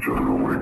each other.